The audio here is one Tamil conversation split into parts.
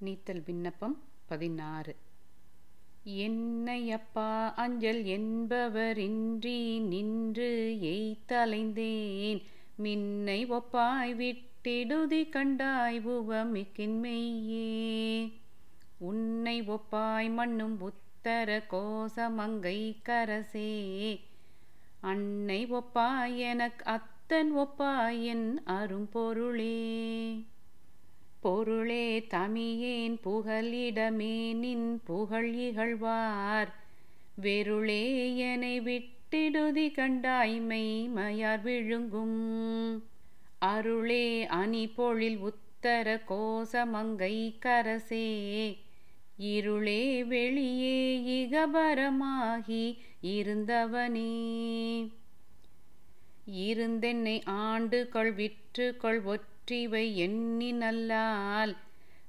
நீத்தல் விண்ணப்பம் பதினாறு. என்னையப்பா அஞ்சல் என்பவரின்றி நின்று எய்த்தலைந்தேன். மின்னை ஒப்பாய் விட்டிடுதி கண்டாய் உவமிக்கின்மெய்யே உன்னை ஒப்பாய் மண்ணும் உத்தர கோசமங்கை கரசே. அன்னை ஒப்பாய் எனக் அத்தன் ஒப்பாயின் அரும்பொருளே. பொருளே தமியேன் புகலிடமே நின் புகழ் இகழ்வார். வெருளே எனை விட்டிடுதி கண்டாய்மை மயார் விழுங்கும். அருளே அணி பொழில் உத்தர கோசமங்கை கரசே. இருளே வெளியே இகபரமாகி இருந்தவனே. இருந்தென்னை ஆண்டு கொள் விற்று கொள் ஒற்றிவை எண்ணி நல்லால்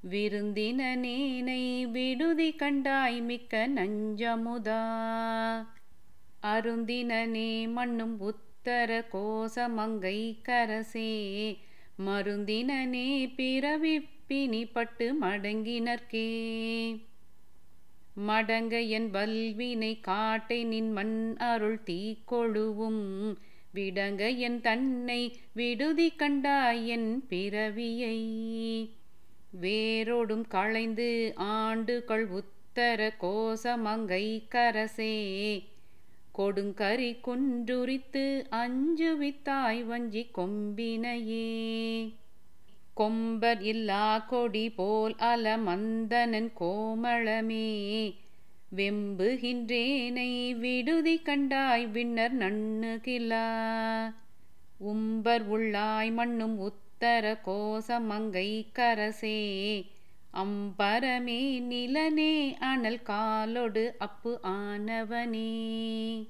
விருந்தினேனை விடுதி கண்டாய் மிக்க நஞ்சமுதா. அருந்தினனே மண்ணும் உத்தர கோசமங்கை கரசே மருந்தினனே பிறவி பிணிப்பட்டு மடங்கினர்க்கே. மடங்க என் வல்வினை காட்டை நின் மண் அருள் தீக்கொழுவும் விடங்க என் தன்னை விடுதி கண்டாய் என் பிறவியை. வேரோடும் களைந்து ஆண்டுகள் உத்தர கோசமங்கை கரசே. கொடுங்கரி குன்றுரித்து அஞ்சுவித்தாய் வஞ்சி கொம்பினையே. கொம்பர் இல்லா கொடி போல் அலமந்தனன் கோமளமே. வெம்புகின்றேனை விடுதி கண்டாய் விண்ணர் நண்ணுகிலா. உம்பர் உள்ளாய் மண்ணும் உத்தர கோசமங்கை கரசே. அம்பரமே நிலனே அனல் காலொடு அப்பு ஆனவனே.